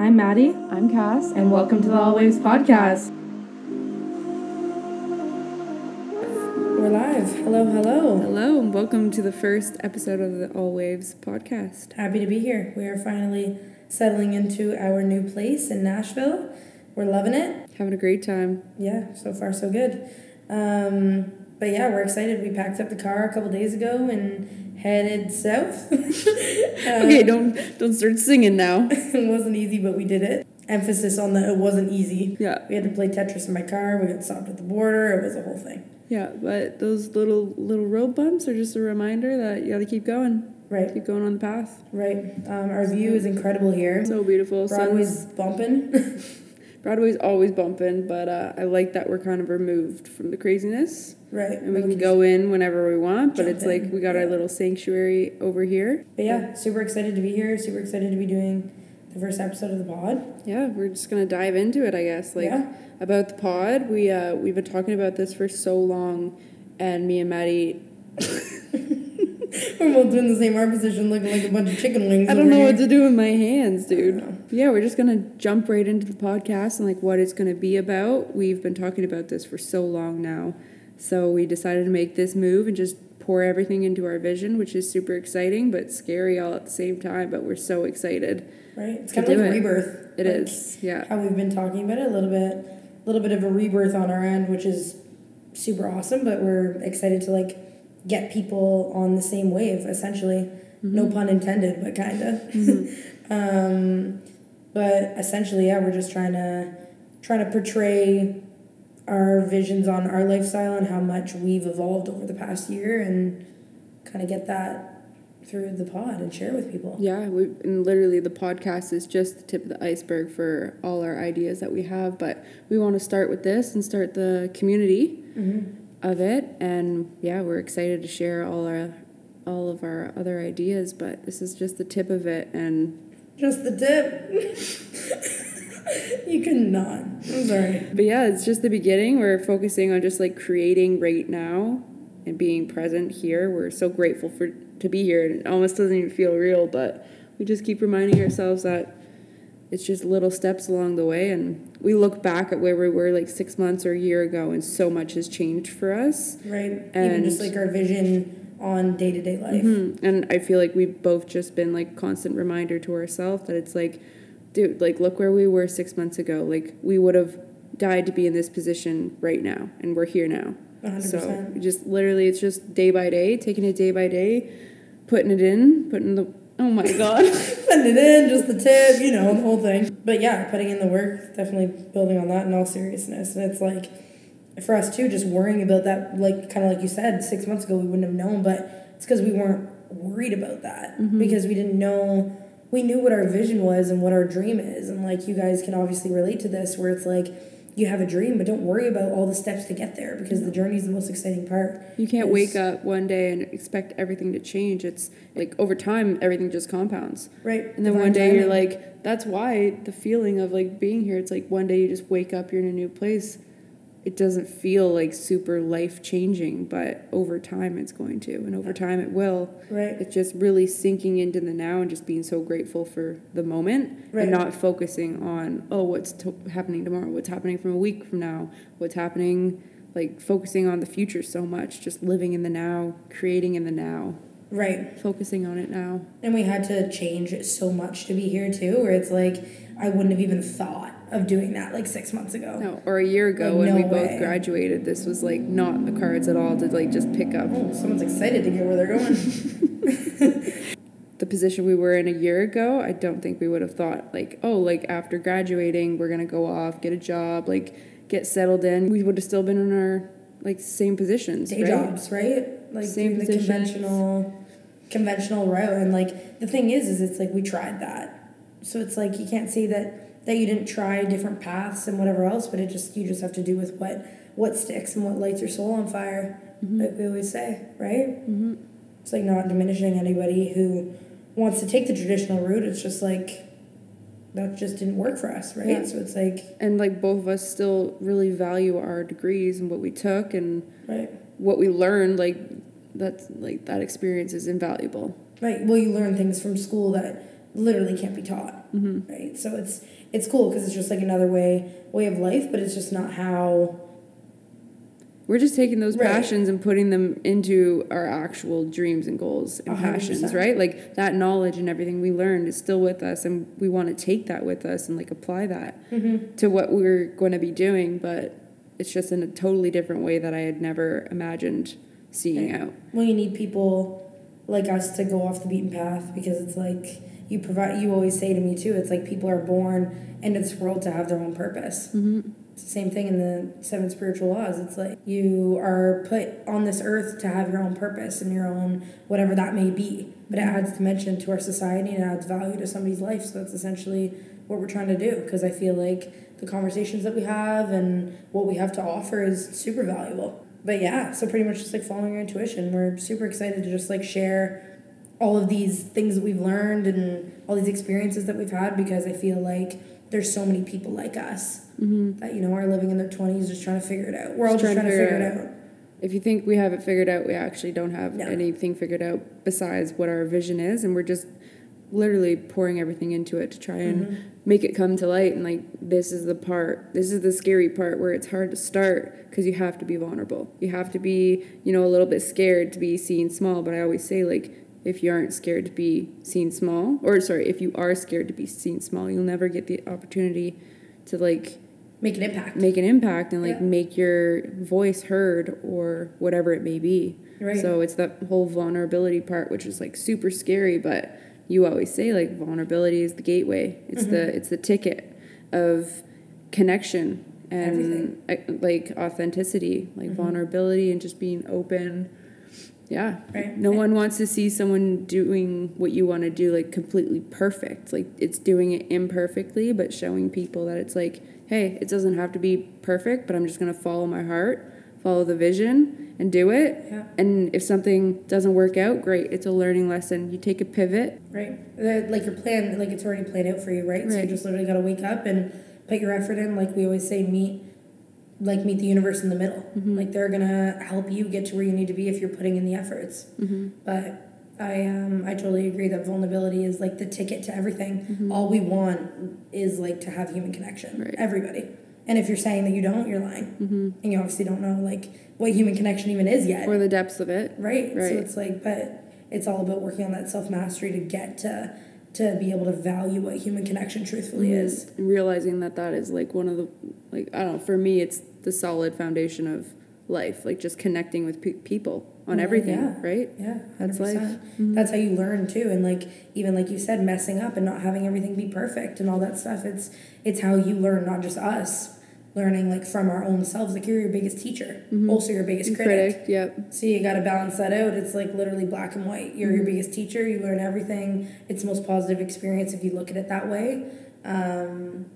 I'm Maddie, I'm Cass, and welcome to the All Waves Podcast. We're live. Hello, hello. Hello, and welcome to the first episode of the All Waves podcast. Happy to be here. We are finally settling into our new place in Nashville. We're loving it. Having a great time. Yeah, so far so good. Um, but yeah, we're excited. We packed up the car a couple days ago and headed south. okay, don't don't start singing now. it wasn't easy, but we did it. Emphasis on the it wasn't easy. Yeah. We had to play Tetris in my car. We got stopped at the border. It was a whole thing. Yeah, but those little little road bumps are just a reminder that you got to keep going. Right. Keep going on the path. Right. Um, our view is incredible here. So beautiful. Broadway's bumping. Broadway's always bumping, but uh, I like that we're kind of removed from the craziness. Right. And we can go in whenever we want, but it's in. like we got Yeah. our little sanctuary over here. But yeah, super excited to be here. Super excited to be doing the first episode of the pod. Yeah, we're just gonna dive into it, I guess. Like Yeah. about the pod, we uh we've been talking about this for so long, and me and Maddie, We're both doing the same arm position, looking like a bunch of chicken wings. I don't know here. what to do with my hands, dude. Yeah, we're just gonna jump right into the podcast and like what it's gonna be about. We've been talking about this for so long now, so we decided to make this move and just pour everything into our vision, which is super exciting but scary all at the same time. But we're so excited. Right. It's kind of like it. rebirth. It like is, yeah. How we've been talking about it a little bit, a little bit of a rebirth on our end, which is super awesome. But we're excited to like get people on the same wave, essentially. No Mm-hmm. pun intended, but kind of. um, but essentially, yeah, we're just trying to trying to portray our visions on our lifestyle and how much we've evolved over the past year, and kind of get that through the pod and share with people. Yeah, we and literally the podcast is just the tip of the iceberg for all our ideas that we have. But we want to start with this and start the community of it. And yeah, we're excited to share all our all of our other ideas. But this is just the tip of it. And Just the tip. you cannot. I'm sorry. but yeah, it's just the beginning. We're focusing on just like creating right now and being present here. We're so grateful for to be here. It almost doesn't even feel real, but we just keep reminding ourselves that it's just little steps along the way and we look back at where we were like six months or a year ago and so much has changed for us Right. Even And- just like our vision on day to day life. Mhm. and i feel like we've both just been like constant reminder to ourselves that it's like dude like look where we were six months ago like we would have died to be in this position right now and we're here now hundred so percent. we just literally it's just day by day taking it day by day putting it in putting the oh my god Putting it in, just the tip, you know, the whole thing. But yeah, putting in the work, definitely building on that in all seriousness. And it's like, for us too, just worrying about that, like, kind of like you said, six months ago, we wouldn't have known, but it's because we weren't worried about that mm-hmm. because we didn't know. We knew what our vision was and what our dream is. And like, you guys can obviously relate to this where it's like, you have a dream, but don't worry about all the steps to get there because the journey is the most exciting part. You can't Yes. wake up one day and expect everything to change. It's like over time, everything just compounds. Right. And then Divine one day you're like, that's why the feeling of like being here, it's like one day you just wake up, you're in a new place. It doesn't feel like super life changing, but over time it's going to. And over time it will. Right. It's just really sinking into the now and just being so grateful for the moment Right. and not focusing on, oh, what's to- happening tomorrow? What's happening from a week from now? What's happening? Like focusing on the future so much, just living in the now, creating in the now, Right. focusing on it now. And we had to change so much to be here too, where it's like I wouldn't have even thought of doing that like six months ago. No, or a year ago Like, when no we way. both graduated, this was like not in the cards at all to like just pick up Oh, someone's excited to get where they're going. the position we were in a year ago. I don't think we would have thought like, oh, like after graduating, we're gonna go off, get a job, like get settled in. We would have still been in our like same positions, Day right? jobs, right? Like Same the conventional conventional route. And like the thing is is it's like we tried that. So it's like you can't say that that you didn't try different paths and whatever else, but it just you just have to do with what what sticks and what lights your soul on fire, like we always say, right? Mm-hmm. It's like not diminishing anybody who wants to take the traditional route. It's just like that just didn't work for us, right? Yeah. So it's like And like both of us still really value our degrees and what we took and right, what we learned. Like that's like that experience is invaluable. right. Well, you learn things from school that literally can't be taught, right? So it's it's cool because it's just like another way way of life, but it's just not how. We're just taking those Right. passions and putting them into our actual dreams and goals and A hundred passions, right? Like that knowledge and everything we learned is still with us, and we want to take that with us and like apply that Mm-hmm. to what we're going to be doing. But it's just in a totally different way that I had never imagined seeing Right. out. Well, you need people like us to go off the beaten path because it's like you provide. You always say to me too. It's like people are born into this world to have their own purpose. Mm-hmm. It's the same thing in the seven spiritual laws. It's like you are put on this earth to have your own purpose and your own whatever that may be. But it adds dimension to our society and adds value to somebody's life. So that's essentially what we're trying to do. Because I feel like the conversations that we have and what we have to offer is super valuable. But yeah, so pretty much just like following your intuition. We're super excited to just like share all of these things that we've learned and all these experiences that we've had because I feel like there's so many people like us that you know are living in their 20s just trying to figure it out. We're all just trying, to figure it out. If you think we have it figured out, we actually don't have No. anything figured out besides what our vision is, and we're just literally pouring everything into it to try and Mm-hmm. make it come to light. And like, this is the part, this is the scary part where it's hard to start because you have to be vulnerable. You have to be, you know, a little bit scared to be seen small. But I always say, like, if you aren't scared to be seen small, or sorry, if you are scared to be seen small, you'll never get the opportunity to like Make an impact. make an impact and like Yeah. make your voice heard or whatever it may be. Right. So it's that whole vulnerability part which is like super scary, but you always say like vulnerability is the gateway. It's Mm-hmm. the it's the ticket of connection and. Mm-hmm. like authenticity, like vulnerability and just being open. Yeah. Right. No one wants to see someone doing what you want to do like completely perfect. Like it's doing it imperfectly, but showing people that it's like, hey, it doesn't have to be perfect, but I'm just going to follow my heart, follow the vision, and do it. Yeah. And if something doesn't work out, great. It's a learning lesson. You take a pivot. Right. Like your plan, like it's already played out for you, right? right. So you just literally got to wake up and put your effort in. Like we always say, meet, like meet the universe in the middle. Mm-hmm. Like they're gonna help you get to where you need to be if you're putting in the efforts. Mm-hmm. But I um I totally agree that vulnerability is like the ticket to everything. All we want is like to have human connection. Mm-hmm. Right. Everybody. And if you're saying that you don't, you're lying. Mm-hmm. And you obviously don't know like what human connection even is yet. Or the depths of it. Right. Right. So it's like, but it's all about working on that self mastery to get to to be able to value what human connection truthfully mm-hmm. is. And realizing that that is like one of the, like, I don't know, for me, it's the solid foundation of life. Like just connecting with pe- people on Well, everything, yeah. right? Yeah, That's hundred life. percent. Mm-hmm. That's how you learn too, and like even like you said, messing up and not having everything be perfect and all that stuff. It's it's how you learn, not just us learning like from our own selves. Like you're your biggest teacher, mm-hmm. also your biggest critic. Critic, yep. So you got to balance that out. It's like literally black and white. You're your mm-hmm. biggest teacher. You learn everything. It's the most positive experience if you look at it that way. Um,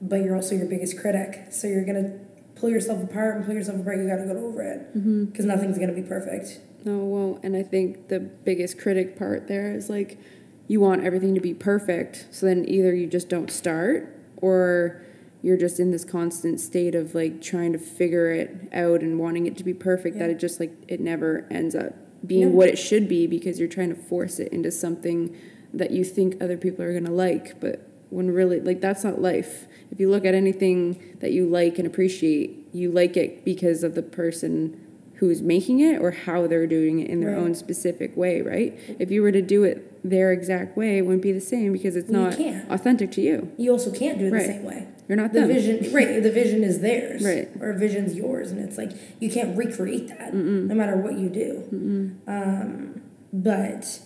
but you're also your biggest critic. So you're gonna pull yourself apart and pull yourself apart. You got to get over it mm-hmm. because nothing's gonna be perfect. No, it won't. And I think the biggest critic part there is like you want everything to be perfect. So then either you just don't start or you're just in this constant state of like trying to figure it out and wanting it to be perfect that it just like it never ends up being No. what it should be because you're trying to force it into something that you think other people are going to like. But when really, like, that's not life. If you look at anything that you like and appreciate, you like it because of the person who's making it or how they're doing it in their Right. own specific way, right? If you were to do it their exact way, it wouldn't be the same because it's Well, not authentic to you. You also can't do it Right. the same way. You're not The them. vision, right? The vision is theirs, Right. Or vision's yours, and it's like you can't recreate that, no matter what you do. Um, but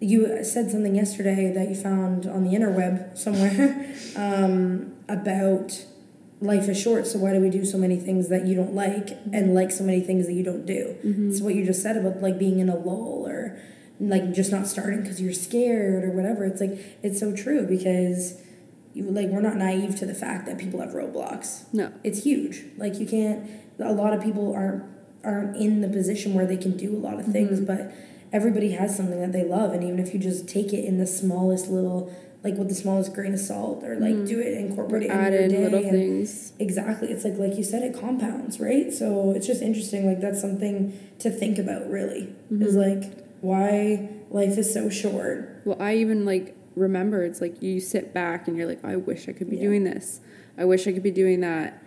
you said something yesterday that you found on the interweb somewhere um, about life is short. So why do we do so many things that you don't like and like so many things that you don't do? It's what you just said about like being in a lull or like just not starting because you're scared or whatever. It's like it's so true because like we're not naive to the fact that people have roadblocks. No. It's huge. Like you can't. A lot of people aren't aren't in the position where they can do a lot of things, mm-hmm. but everybody has something that they love, and even if you just take it in the smallest little, like with the smallest grain of salt, or like mm-hmm. do it, incorporate it Add in your day, little and- things. Exactly. It's like like you said, it compounds, right? So it's just interesting. Like that's something to think about. Really, mm-hmm. is like why life is so short. Well, I even like remember it's like you sit back and you're like, I wish I could be Yeah. doing this. I wish I could be doing that.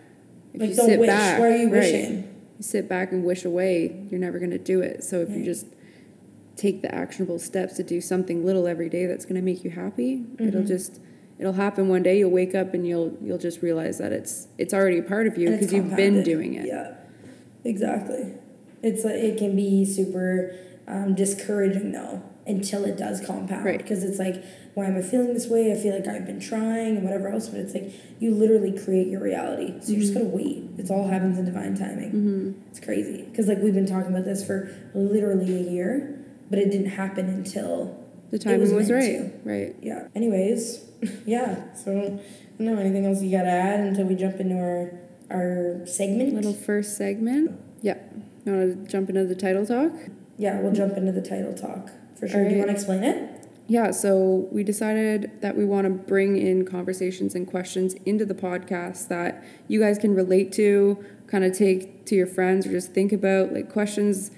If Like, you don't sit wish. back, Why are you right, wishing? You sit back and wish away, you're never gonna do it. So if you just take the actionable steps to do something little every day that's gonna make you happy, it'll Mhm. just it'll happen one day. You'll wake up and you'll you'll just realize that it's it's already a part of you because you've been doing it. Yeah, exactly. It's like it can be super um, discouraging though until it does compound. Right. Because it's like, why am I feeling this way? I feel like I've been trying and whatever else, but it's like you literally create your reality. So you just gotta wait. It's all happens in divine timing. Mm-hmm. It's crazy because like we've been talking about this for literally a year, but it didn't happen until The timing was was, right. Right. yeah. Anyways, yeah. So I don't know anything else you gotta add until we jump into our our segment. Little first segment. Yeah. You want to jump into the title talk? Yeah, we'll jump into the title talk for sure. Do you want to explain it? Yeah, so we decided that we want to bring in conversations and questions into the podcast that you guys can relate to, kind of take to your friends or just think about like questions.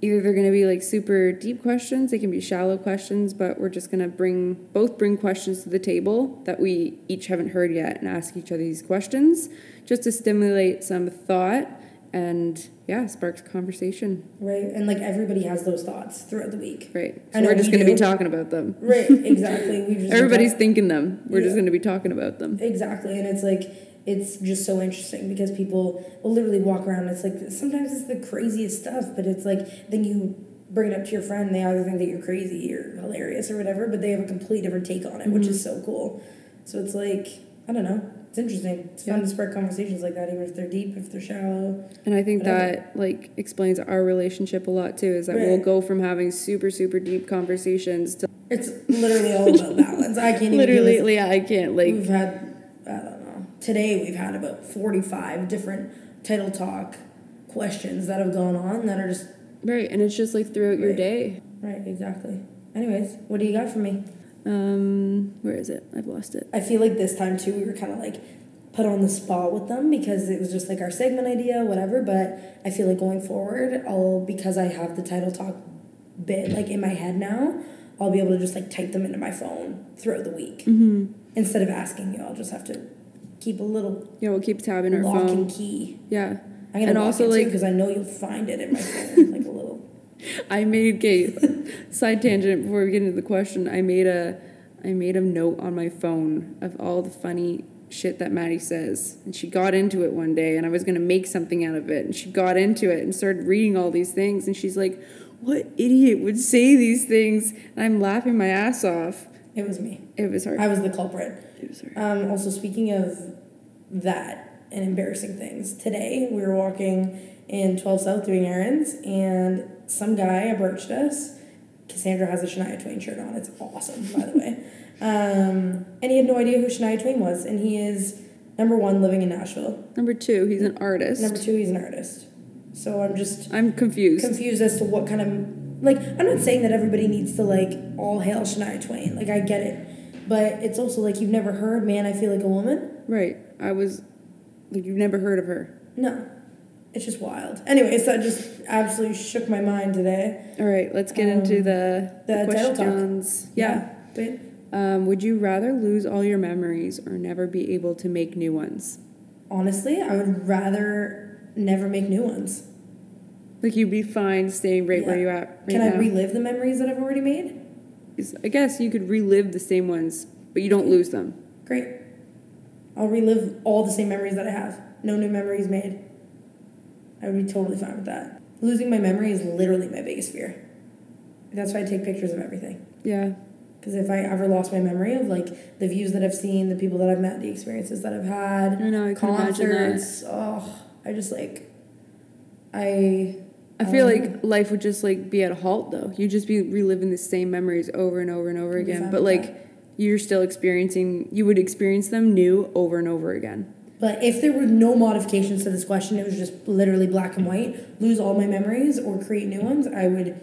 Either they're going to be like super deep questions, they can be shallow questions, but we're just going to bring both bring questions to the table that we each haven't heard yet and ask each other these questions just to stimulate some thought and yeah, sparks conversation. Right. And like everybody has those thoughts throughout the week. Right. So we're just we going to be talking about them. Right. Exactly. Everybody's thinking them. We're just going to be talking about them. Exactly. And it's like it's just so interesting because people will literally walk around. It's like sometimes it's the craziest stuff, but it's like then you bring it up to your friend, they either think that you're crazy or hilarious or whatever, but they have a complete different take on it, which is mm-hmm. so cool. So it's like I don't know. It's interesting. It's fun Yeah. to spark conversations like that, even if they're deep, if they're shallow. And I think Whatever. that like explains our relationship a lot too. Is that we'll go from having super super deep conversations to It's literally all about balance. I can't literally, yeah, I can't like we've had I don't know. Today we've had about forty five different title talk questions that have gone on that are just right, and it's just like throughout your day. right, exactly. Anyways, what do you got for me? Um, where is it? I've lost it. I feel like this time too we were kind of like put on the spot with them because it was just like our segment idea, whatever. But I feel like going forward, I'll because I have the title talk bit like in my head now, I'll be able to just like type them into my phone throughout the week Mm-hmm. instead of asking you. I'll just have to keep a little Yeah, we'll keep tabbing our lock phone. and key. Yeah, I'm gonna And lock also, it like- because I know you'll find it in my phone, like. I made okay, side tangent before we get into the question. I made a I made a note on my phone of all the funny shit that Maddie says. And she got into it one day and I was gonna make something out of it. And she got into it and started reading all these things and she's like, What idiot would say these things? And I'm laughing my ass off. It was me. It was her. I was the culprit. It was hard. Um, also, speaking of that and embarrassing things, today we were walking in 12 South doing errands, and some guy approached us. Cassandra has a Shania Twain shirt on. It's awesome, by the way. Um, and he had no idea who Shania Twain was, and he is number one living in Nashville. Number two, he's an artist. Number two, he's an artist. So I'm just I'm confused. confused as to what kind of like I'm not saying that everybody needs to like all hail Shania Twain. Like I get it. But it's also like you've never heard Man I Feel Like a Woman? right. I was like you've never heard of her. No. It's just wild. Anyways, that just absolutely shook my mind today. All right, let's get into Um, the, the title talk. questions. Yeah. Wait. Um, would you rather lose all your memories or never be able to make new ones? Honestly, I would rather never make new ones. Like you'd be fine staying right where you're at right Can now. I relive the memories that I've already made? I guess you could relive the same ones, but you don't lose them. Great. I'll relive all the same memories that I have. No new memories made. I would be totally fine with that. Losing my memory is literally my biggest fear. That's why I take pictures of everything. Yeah. Because if I ever lost my memory of like the views that I've seen, the people that I've met, the experiences that I've had, I know, I concerts, oh, I just like, I. I feel um, like life would just like be at a halt though. You'd just be reliving the same memories over and over and over again. But like you're still experiencing you would experience them new over and over again. But if there were no modifications to this question, it was just literally black and white, lose all my memories or create new ones, I would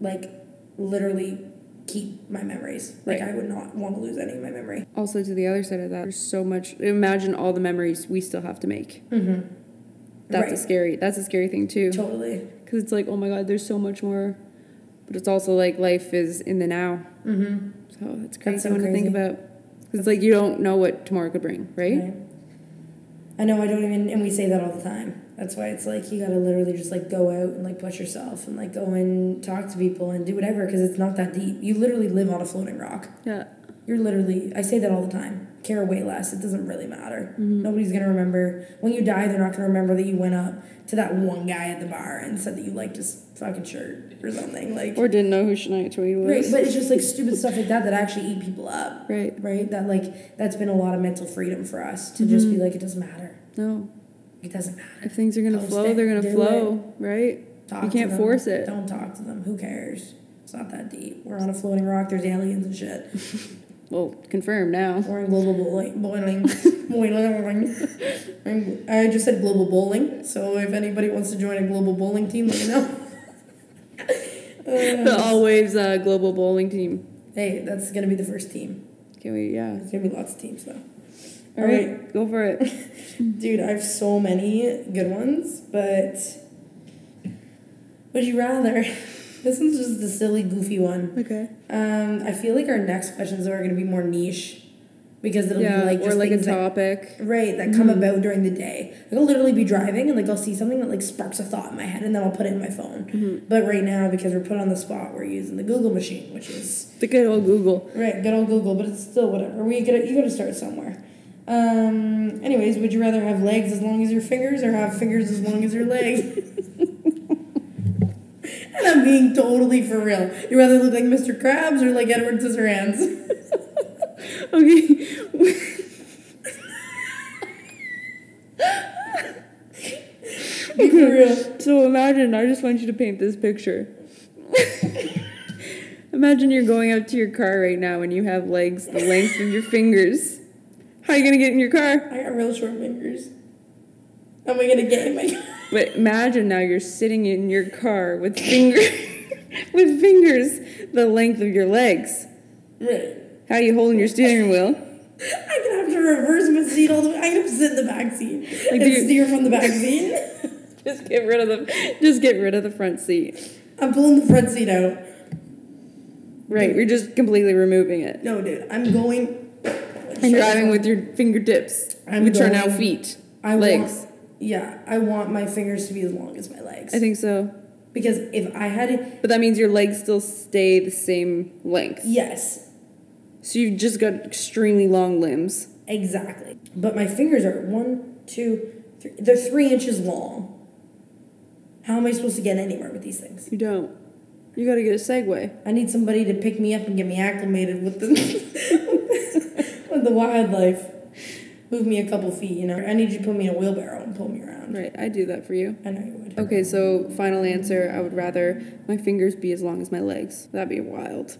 like literally keep my memories. Like Right. I would not want to lose any of my memory. Also to the other side of that, there's so much imagine all the memories we still have to make. Mm-hmm. That's right. a scary that's a scary thing too. Totally. Because it's like, oh my god, there's so much more but it's also like life is in the now. Mm-hmm. So it's crazy so one to think about. it's like you don't know what tomorrow could bring, right? Right. I know I don't even, and we say that all the time. That's why it's like you gotta literally just like go out and like push yourself and like go and talk to people and do whatever because it's not that deep. You literally live on a floating rock. Yeah. You're literally, I say that all the time. Care way less. It doesn't really matter. Mm-hmm. Nobody's gonna remember. When you die, they're not gonna remember that you went up to that one guy at the bar and said that you liked his fucking shirt or something. Like, Or didn't know who Shania Twain was. right, but it's just like stupid stuff like that that actually eat people up. Right. Right? That like, that's been a lot of mental freedom for us to just Mm-hmm. be like, it doesn't matter. No. It doesn't matter. If things are gonna Post flow, it, they're gonna flow, right? Talk you can't force it. Don't talk to them. Who cares? It's not that deep. We're on a floating rock. There's aliens and shit. Well, confirmed now. We're in global bowling. Boiling. boiling. I'm- I just said global bowling. So if anybody wants to join a global bowling team, let me know. The All Waves uh, Global Bowling Team. hey, that's gonna be the first team. Can we? Yeah. There's gonna be lots of teams though. All right, go for it. Dude, I have so many good ones, but would you rather? This one's just the silly, goofy one. Okay. Um, I feel like our next questions are gonna be more niche because it'll Yeah, be like just or like a things that, topic. right that come about during the day. Like I'll literally be driving and like I'll see something that like sparks a thought in my head and then I'll put it in my phone. But right now, because we're put on the spot, we're using the Google machine, which is The good old Google. Right, good old Google, but it's still whatever. We gotta you gotta start somewhere. Um. Anyways, would you rather have legs as long as your fingers or have fingers as long as your legs? and I'm being totally for real. You rather look like Mr. Krabs or like Edward Scissorhands? Okay. Be for real. So imagine, I just want you to paint this picture. imagine you're going out to your car right now and you have legs the length of your fingers. How are you gonna get in your car? I got real short fingers. How am I gonna get in my car? But imagine now you're sitting in your car with finger with fingers the length of your legs. Right. How are you holding your steering wheel? I'm gonna have to reverse my seat all the way. I'm gonna sit in the back seat Like, and do you- steer from the back seat. Just get rid of the just get rid of the front seat. I'm pulling the front seat out. Right, you're just completely removing it. No, dude, I'm going. And driving with your fingertips, I'm which are now feet, I legs. Want, yeah, I want my fingers to be as long as my legs. I think so. because if I had, But that means your legs still stay the same length. yes, So you've just got extremely long limbs. exactly. But my fingers are one, two, three. They're three inches long. How am I supposed to get anywhere with these things? You don't. You gotta get a Segway. I need somebody to pick me up and get me acclimated with the with the wildlife. Move me a couple feet, you know. I need you to put me in a wheelbarrow and pull me around. Right, I do that for you. I know you would. Okay, so final answer, I would rather my fingers be as long as my legs. That'd be wild.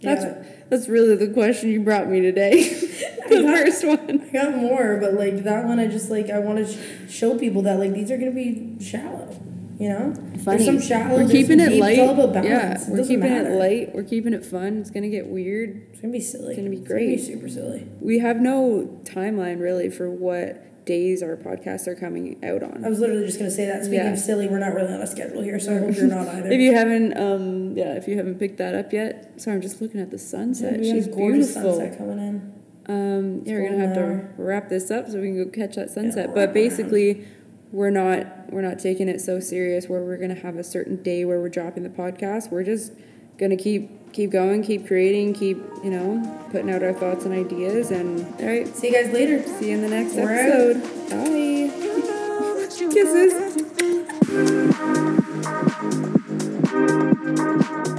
That's Yeah. that's really the question you brought me today. the got- first one. I got more, but like that one, I just like I want to sh- show people that like these are gonna be shallow, you know. Funny. There's some shallow. We're keeping it deep. light. It's all about balance. Yeah, It we're keeping matter. it light. We're keeping it fun. It's gonna get weird. It's gonna be silly. It's gonna be It's great. super silly. We have no timeline really for what days our podcasts are coming out on. I was literally just gonna say that. Speaking Yeah. of silly, we're not really on a schedule here, so I hope you're not either. If you haven't, um, yeah, if you haven't picked that up yet, sorry, I'm just looking at the sunset. got She's gorgeous beautiful. sunset coming in. Um, yeah, we're gonna have to wrap this up so we can go catch that sunset. wrap but around we're not we're not taking it so serious where we're going to have a certain day where we're dropping the podcast. We're just going to keep keep going, keep creating, keep, you know, putting out our thoughts and ideas and all right. See you guys later. See you in the next we're episode. Out. Bye. Kisses.